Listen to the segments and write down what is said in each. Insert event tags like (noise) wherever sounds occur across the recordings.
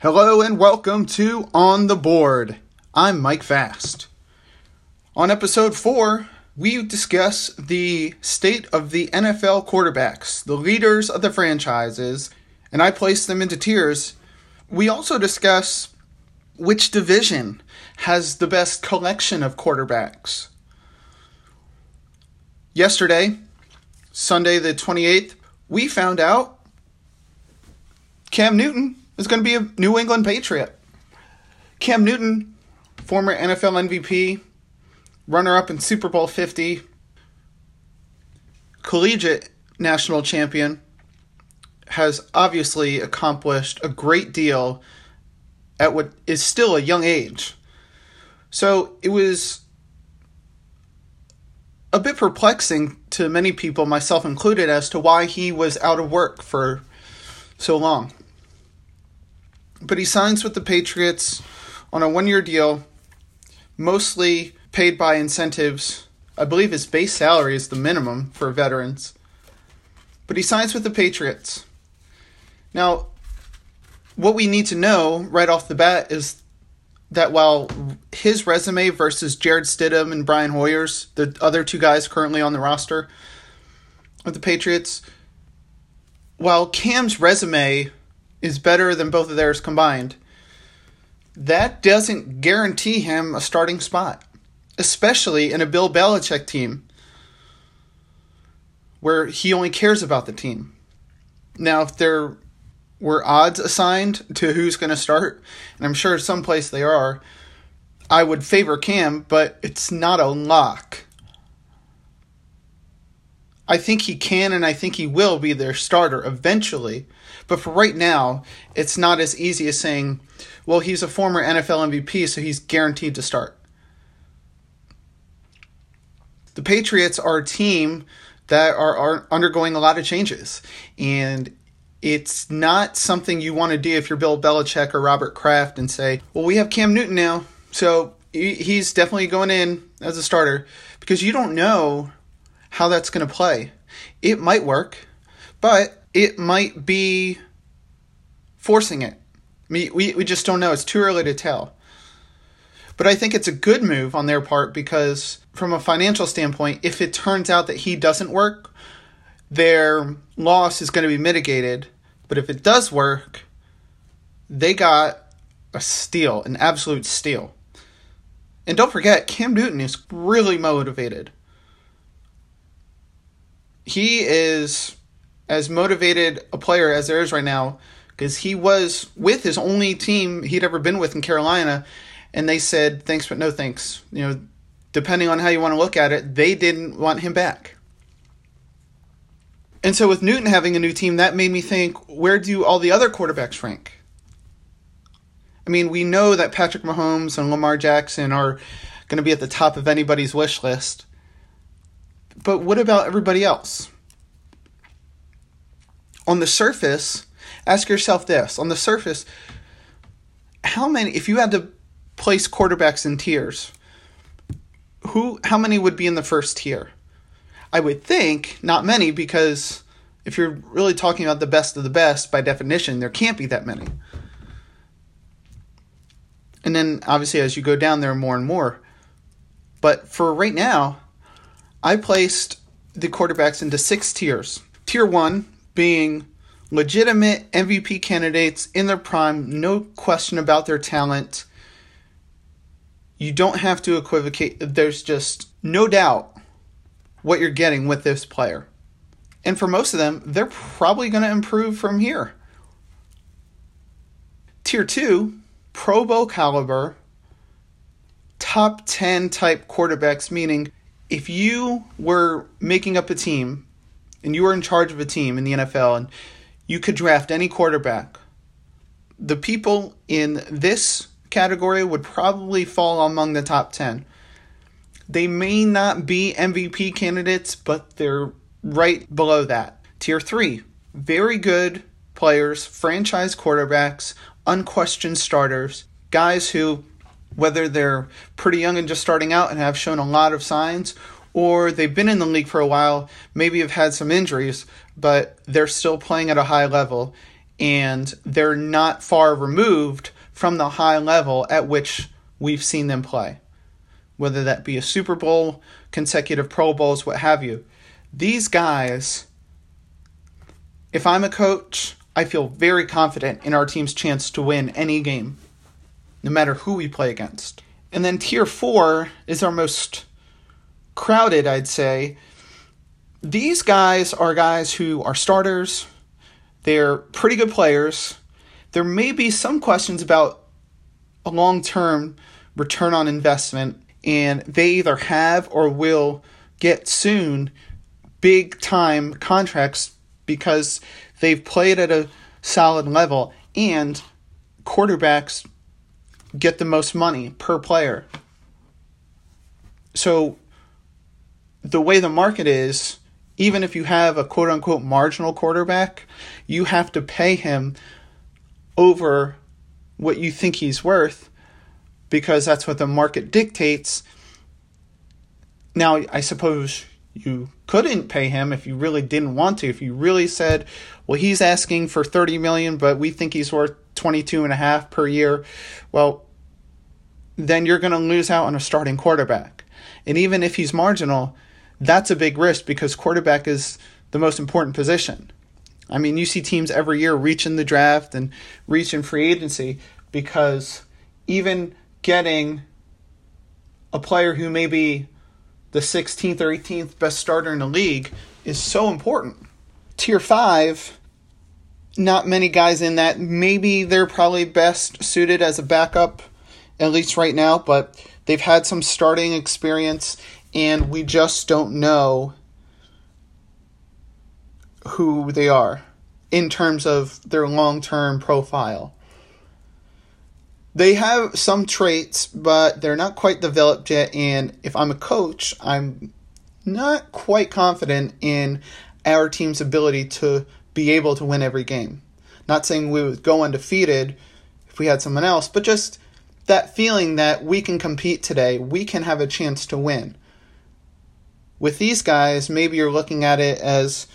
Hello and welcome to On the Board. I'm Mike Fast. On episode 4, we discuss the state of the NFL quarterbacks, the leaders of the franchises, and I place them into tiers. We also discuss which division has the best collection of quarterbacks. Yesterday, Sunday the 28th, we found out Cam Newton is going to be a New England Patriot. Cam Newton, former NFL MVP, runner up in Super Bowl 50, collegiate national champion, has obviously accomplished a great deal at what is still a young age. So it was a bit perplexing to many people, myself included, as to why he was out of work for so long but he signs with the Patriots on a one year deal, mostly paid by incentives. I believe his base salary is the minimum for veterans. But he signs with the Patriots. Now, what we need to know right off the bat is that while his resume versus Jarrett Stidham and Brian Hoyer's, the other two guys currently on the roster of the Patriots, while Cam's resume is better than both of theirs combined, that doesn't guarantee him a starting spot, especially in a Bill Belichick team where he only cares about the team. Now, if there were odds assigned to who's going to start, and I'm sure someplace they are, I would favor Cam, but it's not a lock. I think he can and I think he will be their starter eventually. But for right now, it's not as easy as saying, well, he's a former NFL MVP, so he's guaranteed to start. The Patriots are a team that are, are undergoing a lot of changes. And it's not something you want to do if you're Bill Belichick or Robert Kraft and say, well, we have Cam Newton now, so he's definitely going in as a starter because you don't know how that's going to play. It might work, but it might be forcing it. We, we, we just don't know. It's too early to tell. But I think it's a good move on their part because, from a financial standpoint, if it turns out that he doesn't work, their loss is going to be mitigated. But if it does work, they got a steal, an absolute steal. And don't forget, Cam Newton is really motivated he is as motivated a player as there is right now because he was with his only team he'd ever been with in Carolina, and they said thanks but no thanks. You know, depending on how you want to look at it, they didn't want him back. And so with Newton having a new team, that made me think, where do all the other quarterbacks rank? I mean, we know that Patrick Mahomes and Lamar Jackson are going to be at the top of anybody's wish list. But what about everybody else? On the surface, ask yourself this on the surface, how many, if you had to place quarterbacks in tiers, who, how many would be in the first tier? I would think not many because if you're really talking about the best of the best, by definition, there can't be that many. And then obviously, as you go down, there are more and more. But for right now, I placed the quarterbacks into six tiers. Tier one being legitimate MVP candidates in their prime, no question about their talent. You don't have to equivocate. There's just no doubt what you're getting with this player. And for most of them, they're probably going to improve from here. Tier 2, Pro Bowl caliber, top 10 type quarterbacks, meaning if you were making up a team and you were in charge of a team in the NFL and you could draft any quarterback, the people in this category would probably fall among the top 10. They may not be MVP candidates, but they're right below that. Tier 3, very good players, franchise quarterbacks, unquestioned starters, guys who whether they're pretty young and just starting out and have shown a lot of signs, or they've been in the league for a while, maybe have had some injuries, but they're still playing at a high level. and they're not far removed from the high level at which we've seen them play. Whether that be a Super Bowl, consecutive Pro Bowls, what have you. These guys, if I'm a coach, I feel very confident in our team's chance to win any game, no matter who we play against. And then tier four is our most crowded, I'd say. These guys are guys who are starters, they're pretty good players. There may be some questions about a long term return on investment, and they either have or will get soon big time contracts because they've played at a solid level and quarterbacks get the most money per player. So the way the market is, even if you have a quote unquote marginal quarterback, you have to pay him over what you think he's worth because that's what the market dictates. Now, I suppose you couldn't pay him if you really didn't want to. If you really said, well, he's asking for 30 million, but we think he's worth 22 and a half per year, well, then you're going to lose out on a starting quarterback. And even if he's marginal, that's a big risk because quarterback is the most important position. I mean, you see teams every year reach in the draft and reach in free agency because even getting a player who may be the 16th or 18th best starter in the league is so important. Tier 5, not many guys in that. Maybe they're probably best suited as a backup, at least right now, but they've had some starting experience and we just don't know who they are in terms of their long term profile. They have some traits, but they're not quite developed yet. And if I'm a coach, I'm not quite confident in our team's ability to be able to win every game. Not saying we would go undefeated if we had someone else, but just that feeling that we can compete today, we can have a chance to win. With these guys, maybe you're looking at it as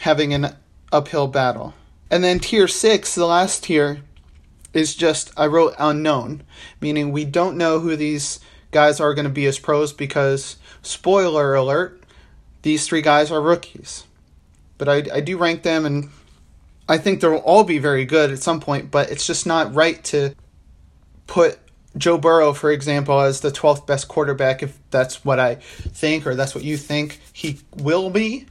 having an uphill battle. And then tier six, the last tier, is just, I wrote unknown, meaning we don't know who these guys are going to be as pros because, spoiler alert, these three guys are rookies. But I, I do rank them and I think they'll all be very good at some point, but it's just not right to put Joe Burrow, for example, as the 12th best quarterback, if that's what I think or that's what you think he will be,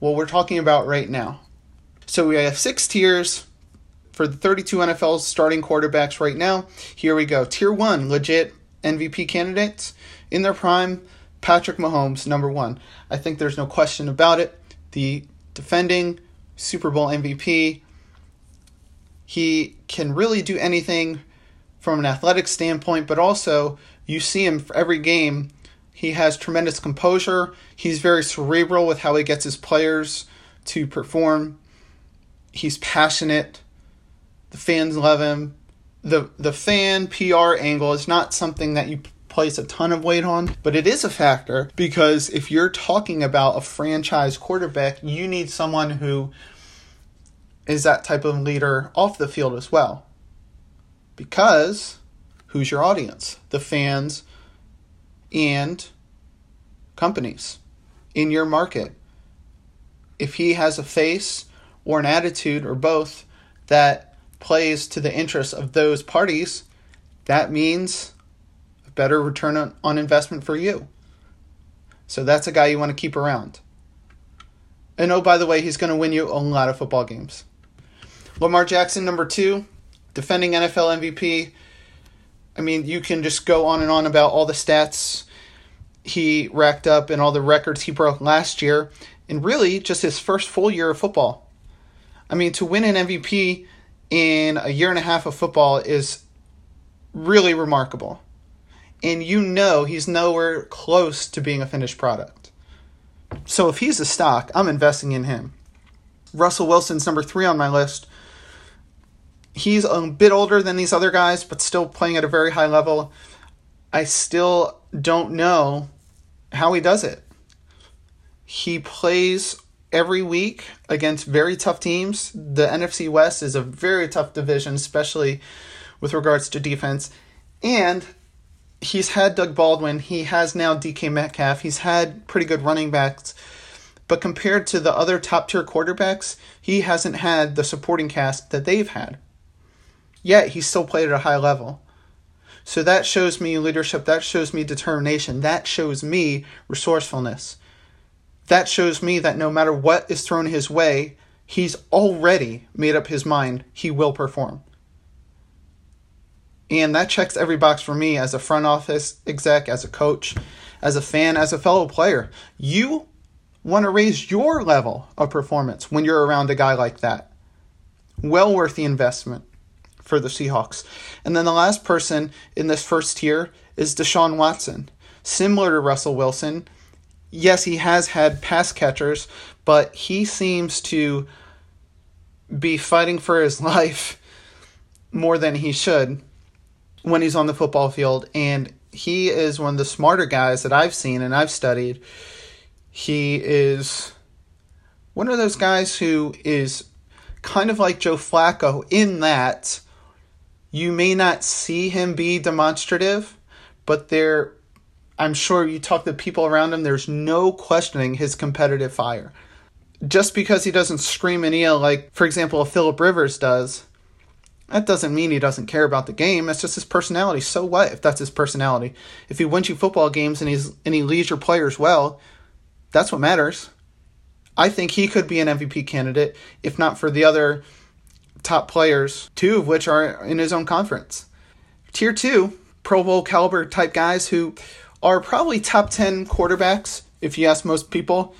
well, we're talking about right now. So we have six tiers for the 32 NFL starting quarterbacks right now. Here we go. Tier one, legit MVP candidates in their prime. Patrick Mahomes, number one. I think there's no question about it. The defending Super Bowl MVP. He can really do anything from an athletic standpoint, but also you see him for every game. He has tremendous composure. He's very cerebral with how he gets his players to perform. He's passionate. The fans love him. The the fan PR angle is not something that you place a ton of weight on, but it is a factor because if you're talking about a franchise quarterback, you need someone who is that type of leader off the field as well. Because who's your audience? The fans and companies in your market. If he has a face or an attitude or both that plays to the interests of those parties, that means better return on, on investment for you. So that's a guy you want to keep around. And oh, by the way, he's going to win you a lot of football games. Lamar Jackson, number two, defending NFL MVP. I mean, you can just go on and on about all the stats he racked up and all the records he broke last year, and really just his first full year of football. I mean, to win an MVP in a year and a half of football is really remarkable. And you know he's nowhere close to being a finished product. So if he's a stock, I'm investing in him. Russell Wilson's number three on my list he's a bit older than these other guys, but still playing at a very high level. I still don't know how he does it. He plays every week against very tough teams. The NFC West is a very tough division, especially with regards to defense. And he's had Doug Baldwin, he has now DK Metcalf, he's had pretty good running backs. But compared to the other top tier quarterbacks, he hasn't had the supporting cast that they've had. Yet he still played at a high level. So that shows me leadership, that shows me determination, that shows me resourcefulness. That shows me that no matter what is thrown his way, he's already made up his mind he will perform. And that checks every box for me as a front office exec, as a coach, as a fan, as a fellow player. You want to raise your level of performance when you're around a guy like that. Well worth the investment for the Seahawks. And then the last person in this first tier is Deshaun Watson. Similar to Russell Wilson, yes, he has had pass catchers, but he seems to be fighting for his (laughs) life more than he should when he's on the football field. And he is one of the smarter guys that I've seen and I've studied. He is one of those guys who is kind of like Joe Flacco in that you may not see him be demonstrative, but there I'm sure you talk to people around him, there's no questioning his competitive fire. Just because he doesn't scream and yell like, for example, Philip Rivers does, that doesn't mean he doesn't care about the game. That's just his personality. So what if that's his personality? If he wins you football games and he's and he leads your players well, that's what matters. I think he could be an MVP candidate, if not for the other top players, two of which are in his own conference. Tier two, Pro Bowl caliber type guys who are probably top 10 quarterbacks, if you ask most people.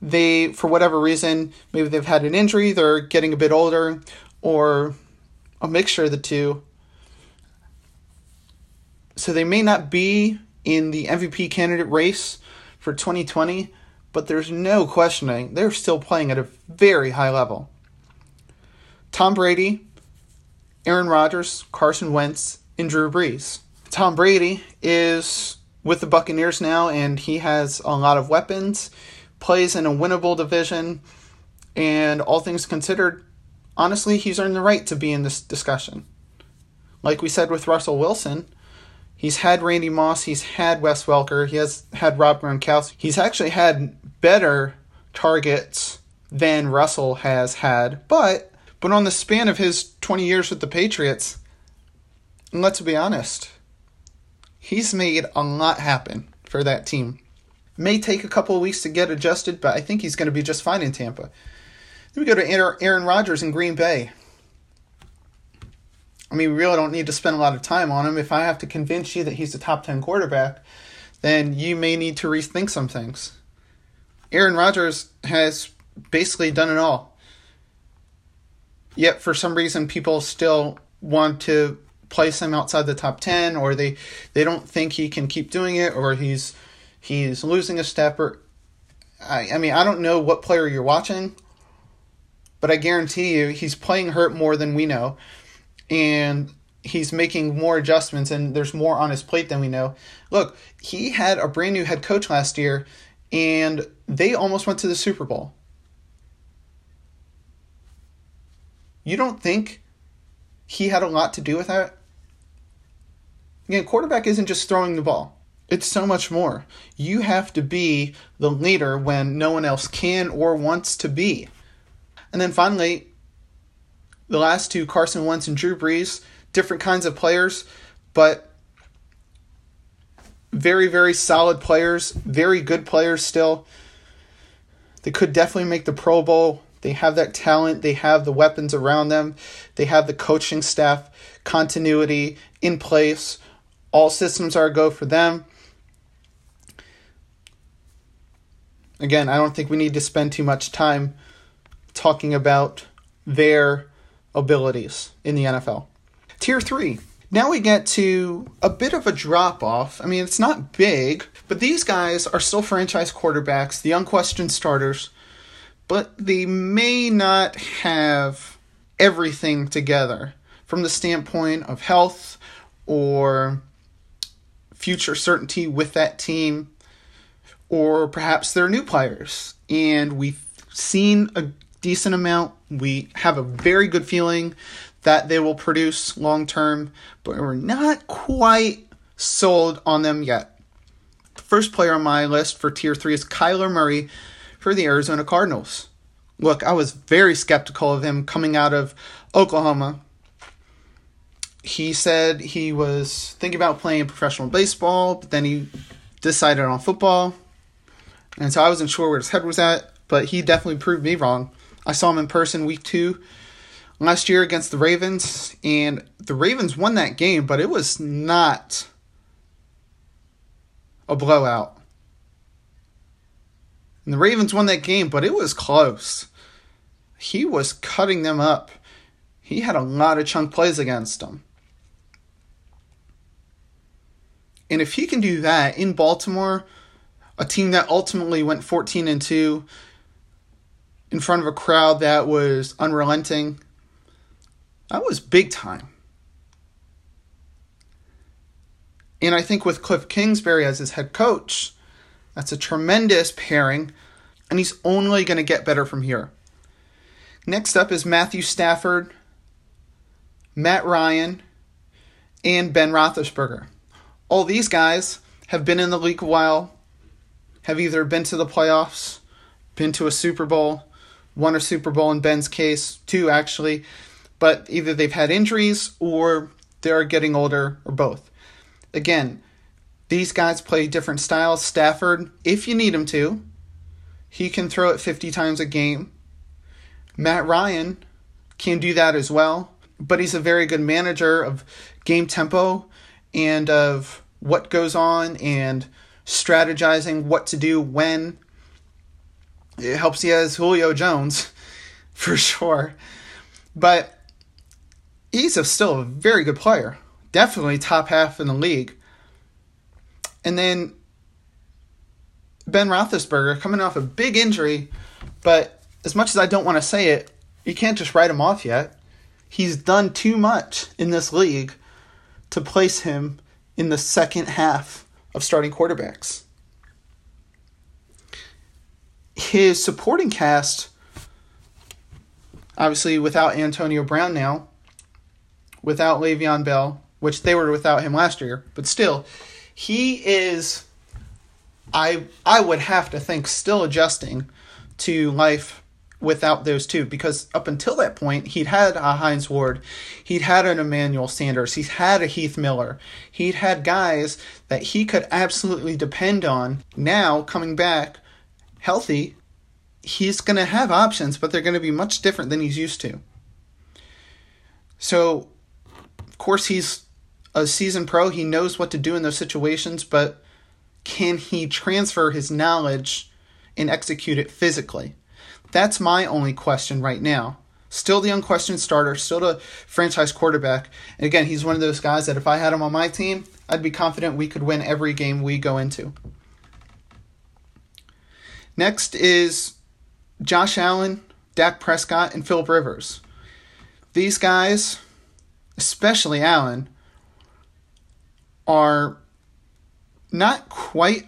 They, for whatever reason, maybe they've had an injury, they're getting a bit older, or a mixture of the two. So they may not be in the MVP candidate race for 2020, but there's no questioning they're still playing at a very high level. Tom Brady, Aaron Rodgers, Carson Wentz, and Drew Brees. Tom Brady is with the Buccaneers now, and he has a lot of weapons, plays in a winnable division, and all things considered, honestly, he's earned the right to be in this discussion. Like we said with Russell Wilson, he's had Randy Moss, he's had Wes Welker, he has had Rob Gronkowski. He's actually had better targets than Russell has had, but but on the span of his 20 years with the Patriots, let's be honest, he's made a lot happen for that team. May take a couple of weeks to get adjusted, but I think he's going to be just fine in Tampa. We go to Aaron Rodgers in Green Bay. I mean, we really don't need to spend a lot of time on him. If I have to convince you that he's a top 10 quarterback, then you may need to rethink some things. Aaron Rodgers has basically done it all. Yet, for some reason, people still want to place him outside the top 10 or they they don't think he can keep doing it or he's he's losing a step or I, I mean I don't know what player you're watching but I guarantee you he's playing hurt more than we know and he's making more adjustments and there's more on his plate than we know. Look, he had a brand new head coach last year and they almost went to the Super Bowl. You don't think he had a lot to do with that? Again, quarterback isn't just throwing the ball. It's so much more. You have to be the leader when no one else can or wants to be. And then finally, the last two, Carson Wentz and Drew Brees, different kinds of players, but very, very solid players, very good players still. They could definitely make the Pro Bowl. They have that talent, they have the weapons around them, they have the coaching staff continuity in place all systems are a go for them. Again, I don't think we need to spend too much time talking about their abilities in the NFL. Tier 3. Now we get to a bit of a drop off. I mean, it's not big, but these guys are still franchise quarterbacks, the unquestioned starters, but they may not have everything together from the standpoint of health or future certainty with that team, or perhaps they're new players and we've seen a decent amount. We have a very good feeling that they will produce long term, but we're not quite sold on them yet. The first player on my list for tier three is Kyler Murray for the Arizona Cardinals. Look, I was very skeptical of him coming out of Oklahoma. He said he was thinking about playing professional baseball, but then he decided on football. And so I wasn't sure where his head was at, but he definitely proved me wrong. I saw him in person week two last year against the Ravens, and the Ravens won that game, but it was not a blowout. And the Ravens won that game, but it was close. He was cutting them up. He had a lot of chunk plays against them. And if he can do that in Baltimore, a team that ultimately went 14 and 2 in front of a crowd that was unrelenting, that was big time. And I think with Cliff Kingsbury as his head coach, that's a tremendous pairing, and he's only going to get better from here. Next up is Matthew Stafford, Matt Ryan, and Ben Roethlisberger. All these guys have been in the league a while, have either been to the playoffs, been to a Super Bowl, won a Super Bowl in Ben's case, two actually, but either they've had injuries or they're getting older or both. Again, these guys play different styles. Stafford, if you need him to, he can throw it 50 times a game. Matt Ryan can do that as well, but he's a very good manager of game tempo and of what goes on and strategizing what to do when. It helps he has Julio Jones (laughs) for sure. But he's a, still a very good player. Definitely top half in the league. And then Ben Roethlisberger coming off a big injury, but as much as I don't want to say it, you can't just write him off yet. He's done too much in this league to place him in the second half of starting quarterbacks. His supporting cast, obviously without Antonio Brown now, without Le'Veon Bell, which they were without him last year, but still, he is. I I would have to think still adjusting to life without those two because up until that point he'd had a Hines Ward, he'd had an Emmanuel Sanders, he's had a Heath Miller, he'd had guys that he could absolutely depend on. Now coming back healthy, he's going to have options, but they're going to be much different than he's used to. So of course, he's a seasoned pro. He knows what to do in those situations, but can he transfer his knowledge and execute it physically? That's my only question right now. Still the unquestioned starter, still the franchise quarterback. And again, he's one of those guys that if I had him on my team, I'd be confident we could win every game we go into. Next is Josh Allen, Dak Prescott, and Philip Rivers. These guys especially Allen, are not quite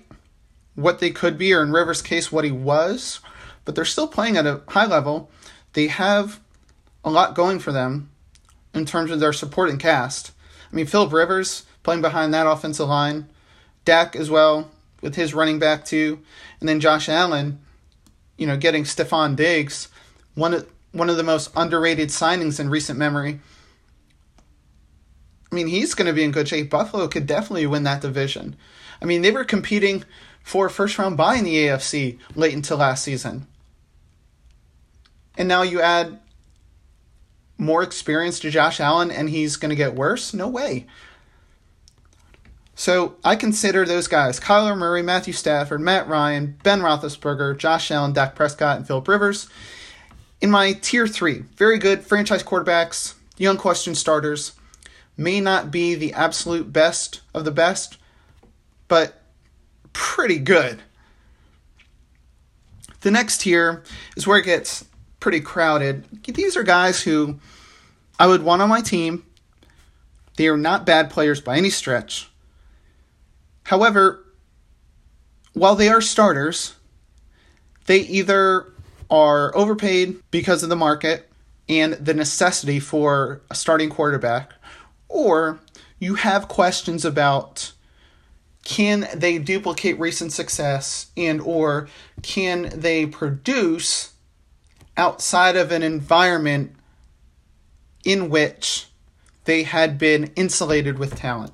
what they could be, or in Rivers' case, what he was, but they're still playing at a high level. They have a lot going for them in terms of their supporting cast. I mean, Philip Rivers playing behind that offensive line, Dak as well with his running back too, and then Josh Allen, you know, getting Stefon Diggs, one of one of the most underrated signings in recent memory. I mean, he's going to be in good shape. Buffalo could definitely win that division. I mean, they were competing for a first round bye in the AFC late into last season. And now you add more experience to Josh Allen and he's going to get worse? No way. So I consider those guys Kyler Murray, Matthew Stafford, Matt Ryan, Ben Roethlisberger, Josh Allen, Dak Prescott, and Philip Rivers in my tier three. Very good franchise quarterbacks, young question starters may not be the absolute best of the best, but pretty good. The next tier is where it gets pretty crowded. These are guys who I would want on my team. They are not bad players by any stretch. However, while they are starters, they either are overpaid because of the market and the necessity for a starting quarterback, or you have questions about can they duplicate recent success and or can they produce outside of an environment in which they had been insulated with talent.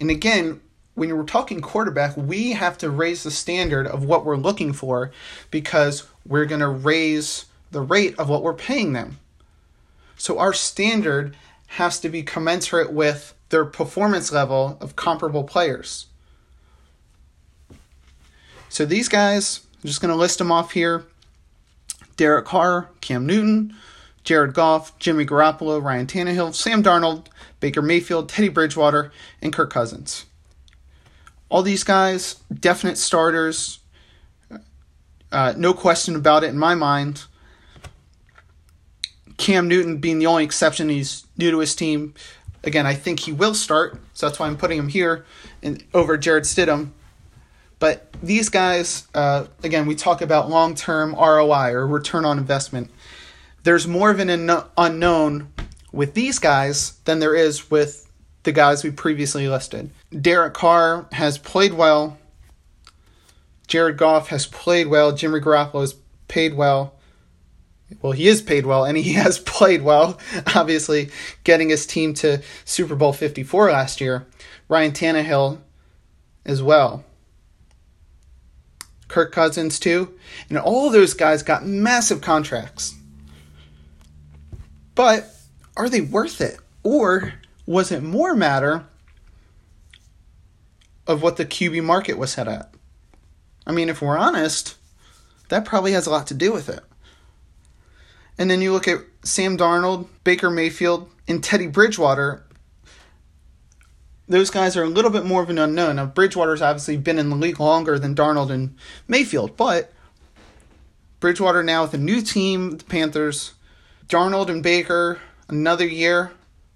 And again, when we're talking quarterback, we have to raise the standard of what we're looking for because we're going to raise the rate of what we're paying them. So our standard has to be commensurate with their performance level of comparable players. So these guys, I'm just going to list them off here Derek Carr, Cam Newton, Jared Goff, Jimmy Garoppolo, Ryan Tannehill, Sam Darnold, Baker Mayfield, Teddy Bridgewater, and Kirk Cousins. All these guys, definite starters. Uh, no question about it in my mind. Cam Newton being the only exception, he's new to his team. Again, I think he will start, so that's why I'm putting him here and over Jarrett Stidham. But these guys, uh, again, we talk about long term ROI or return on investment there's more of an unknown with these guys than there is with the guys we previously listed. Derek Carr has played well. Jared Goff has played well. Jimmy Garoppolo has paid well. Well, he is paid well, and he (laughs) has played well. Obviously, getting his team to Super Bowl 54 last year. Ryan Tannehill as well. Kirk Cousins, too. And all those guys got massive contracts. But are they worth it? Or was it more matter of what the QB market was set at? I mean, if we're honest, that probably has a lot to do with it. And then you look at Sam Darnold, Baker Mayfield, and Teddy Bridgewater. Those guys are a little bit more of an unknown. Now, Bridgewater's obviously been in the league longer than Darnold and Mayfield, but Bridgewater now with a new team, the Panthers, Darnold and Baker another year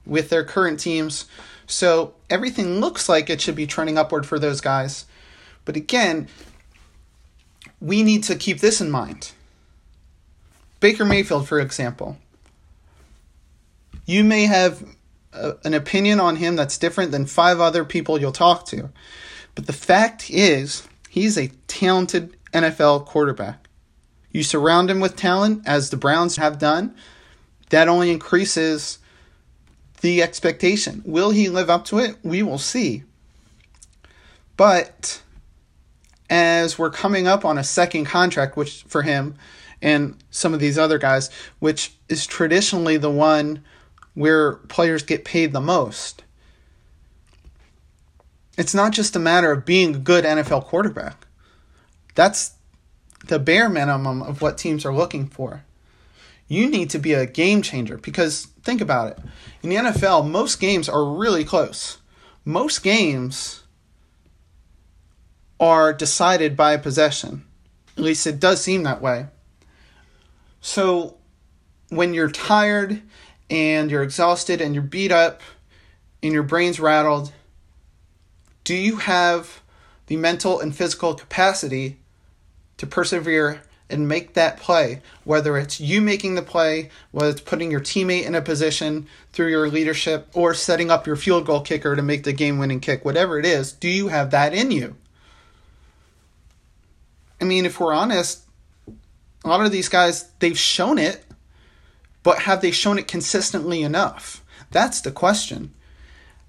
with their current teams. So everything looks like it should be trending upward for those guys. But again, we need to keep this in mind. Baker Mayfield, for example. You may have a, an opinion on him that's different than five other people you'll talk to. But the fact is, he's a talented NFL quarterback. You surround him with talent, as the Browns have done, that only increases the expectation. Will he live up to it? We will see. But as we're coming up on a second contract, which for him and some of these other guys, which is traditionally the one where players get paid the most. It's not just a matter of being a good NFL quarterback. That's the bare minimum of what teams are looking for you need to be a game changer because think about it. In the NFL, most games are really close. Most games are decided by a possession. At least it does seem that way. So when you're tired and you're exhausted and you're beat up and your brain's rattled, do you have the mental and physical capacity to persevere and make that play, whether it's you making the play, whether it's putting your teammate in a position through your leadership, or setting up your field goal kicker to make the game winning kick, whatever it is, do you have that in you? I mean, if we're honest, a lot of these guys, they've shown it, but have they shown it consistently enough? That's the question.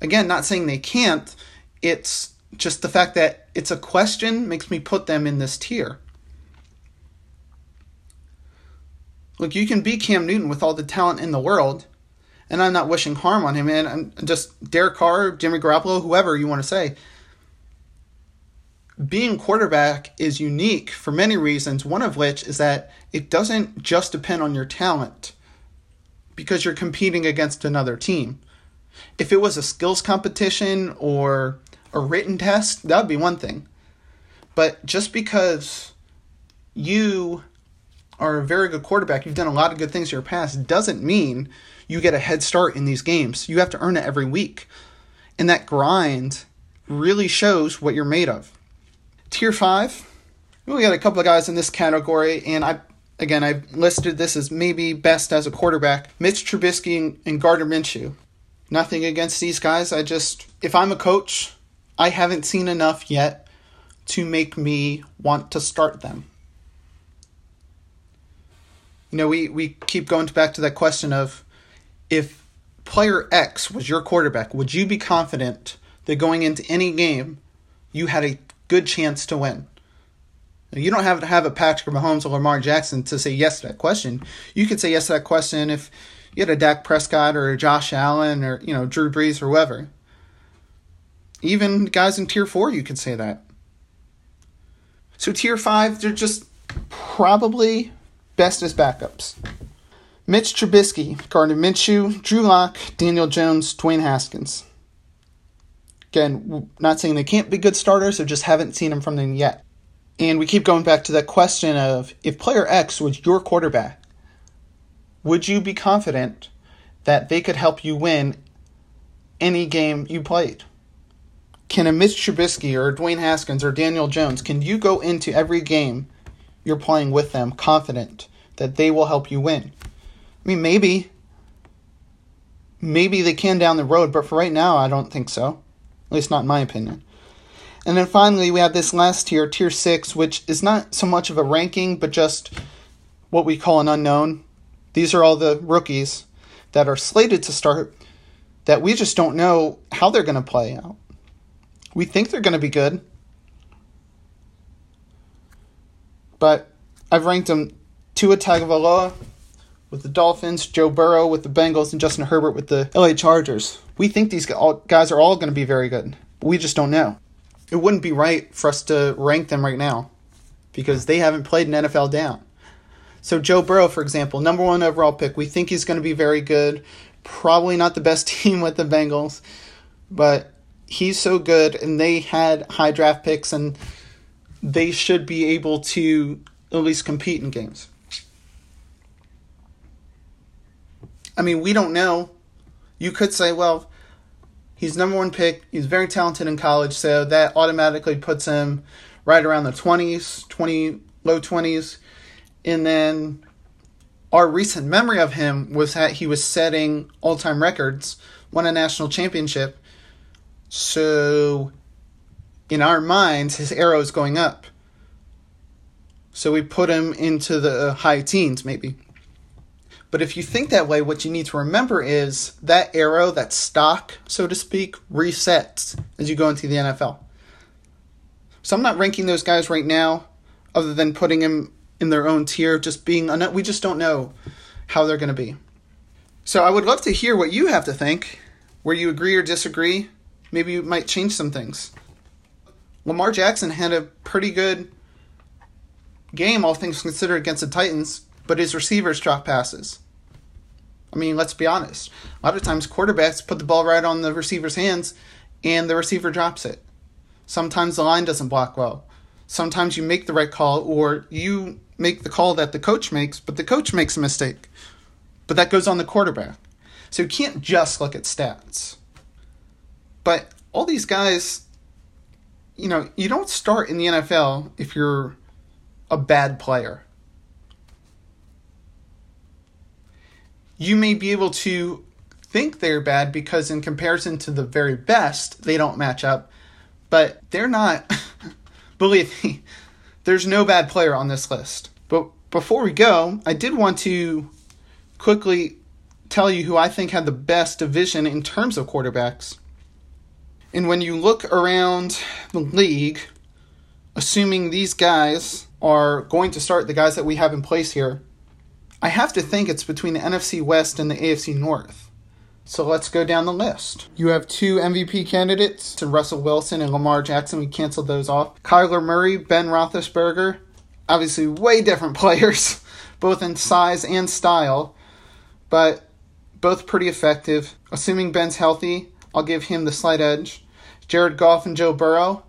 Again, not saying they can't, it's just the fact that it's a question makes me put them in this tier. Look, you can be Cam Newton with all the talent in the world, and I'm not wishing harm on him. And I'm just Derek Carr, Jimmy Garoppolo, whoever you want to say. Being quarterback is unique for many reasons. One of which is that it doesn't just depend on your talent because you're competing against another team. If it was a skills competition or a written test, that would be one thing. But just because you are a very good quarterback, you've done a lot of good things in your past, doesn't mean you get a head start in these games. You have to earn it every week. And that grind really shows what you're made of. Tier 5, We got a couple of guys in this category, and I again I listed this as maybe best as a quarterback. Mitch Trubisky and Gardner Minshew. Nothing against these guys. I just if I'm a coach, I haven't seen enough yet to make me want to start them. You know, we, we keep going back to that question of if player X was your quarterback, would you be confident that going into any game you had a good chance to win? You don't have to have a Patrick Mahomes or Lamar Jackson to say yes to that question. You could say yes to that question if you had a Dak Prescott or a Josh Allen or you know Drew Brees or whoever. Even guys in tier four, you could say that. So tier five, they're just probably best as backups. Mitch Trubisky, Gardner Minshew, Drew Lock, Daniel Jones, Dwayne Haskins. Again, not saying they can't be good starters, I just haven't seen them from them yet. And we keep going back to that question of if player X was your quarterback, would you be confident that they could help you win any game you played? Can a Mitch Trubisky or Dwayne Haskins or Daniel Jones, can you go into every game you're playing with them confident that they will help you win? I mean, maybe. Maybe they can down the road, but for right now, I don't think so. At least not in my opinion. And then finally, we have this last tier, tier six, which is not so much of a ranking, but just what we call an unknown. These are all the rookies that are slated to start that we just don't know how they're going to play out. We think they're going to be good. But I've ranked them Tua Tagovailoa with the Dolphins, Joe Burrow with the Bengals, and Justin Herbert with the LA Chargers. We think these guys are all going to be very good. We just don't know. It wouldn't be right for us to rank them right now because they haven't played an NFL down. So Joe Burrow, for example, number one overall pick, we think he's going to be very good. Probably not the best (laughs) team with the Bengals, but he's so good, and they had high draft picks, and they should be able to at least compete in games. I mean, we don't know. You could say, well, he's number one pick. He's very talented in college, so that automatically puts him right around the 20s, 20 low 20s. And then our recent memory of him was that he was setting all-time records, won a national championship, so, in our minds, his arrow is going up. So we put him into the uh, high teens, maybe. But if you think that way, what you need to remember is that arrow, that stock, so to speak, resets as you go into the NFL. So I'm not ranking those guys right now, other than putting them in their own tier, just being, we just don't know how they're going to be. So I would love to hear what you have to think, where you agree or disagree maybe you might change some things. Lamar Jackson had a pretty good game, all things considered, against the Titans, but his receivers drop passes. I mean, let's be honest. A lot of times, quarterbacks put the ball right on the receiver's hands, and the receiver drops it. Sometimes the line doesn't block well. Sometimes you make the right call, or you make the call that the coach makes, but the coach makes a mistake. But that goes on the quarterback. So you can't just look at stats. But all these guys, you know, you don't start in the NFL if you're a bad player. You may be able to think they're bad because, in comparison to the very best, they don't match up. But they're not, (laughs) believe me, there's no bad player on this list. But before we go, I did want to quickly tell you who I think had the best division in terms of quarterbacks. And when you look around the league, assuming these guys are going to start, the guys that we have in place here, I have to think it's between the NFC West and the AFC North. So let's go down the list. You have two MVP candidates, Russell Wilson and Lamar Jackson. We canceled those off. Kyler Murray, Ben Roethlisberger. Obviously, way different (laughs) players, both in size and style, but both pretty effective. Assuming Ben's healthy, I'll give him the slight edge. Jared Goff and Joe Burrow.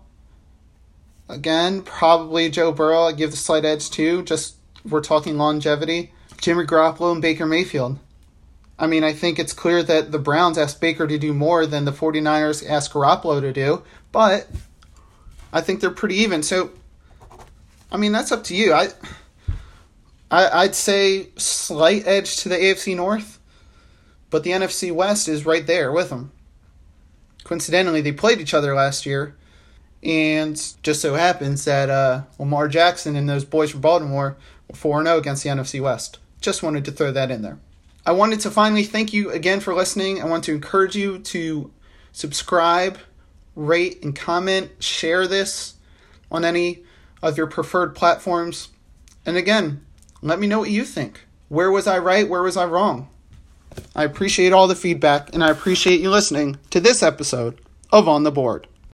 Again, probably Joe Burrow. I give the slight edge too. Just we're talking longevity. Jimmy Garoppolo and Baker Mayfield. I mean, I think it's clear that the Browns asked Baker to do more than the 49ers asked Garoppolo to do, but I think they're pretty even. So I mean, that's up to you. I, I I'd say slight edge to the AFC North, but the NFC West is right there with them. Coincidentally, they played each other last year, and just so happens that uh, Lamar Jackson and those boys from Baltimore were 4 0 against the NFC West. Just wanted to throw that in there. I wanted to finally thank you again for listening. I want to encourage you to subscribe, rate, and comment, share this on any of your preferred platforms. And again, let me know what you think. Where was I right? Where was I wrong? I appreciate all the feedback and I appreciate you listening to this episode of On the Board.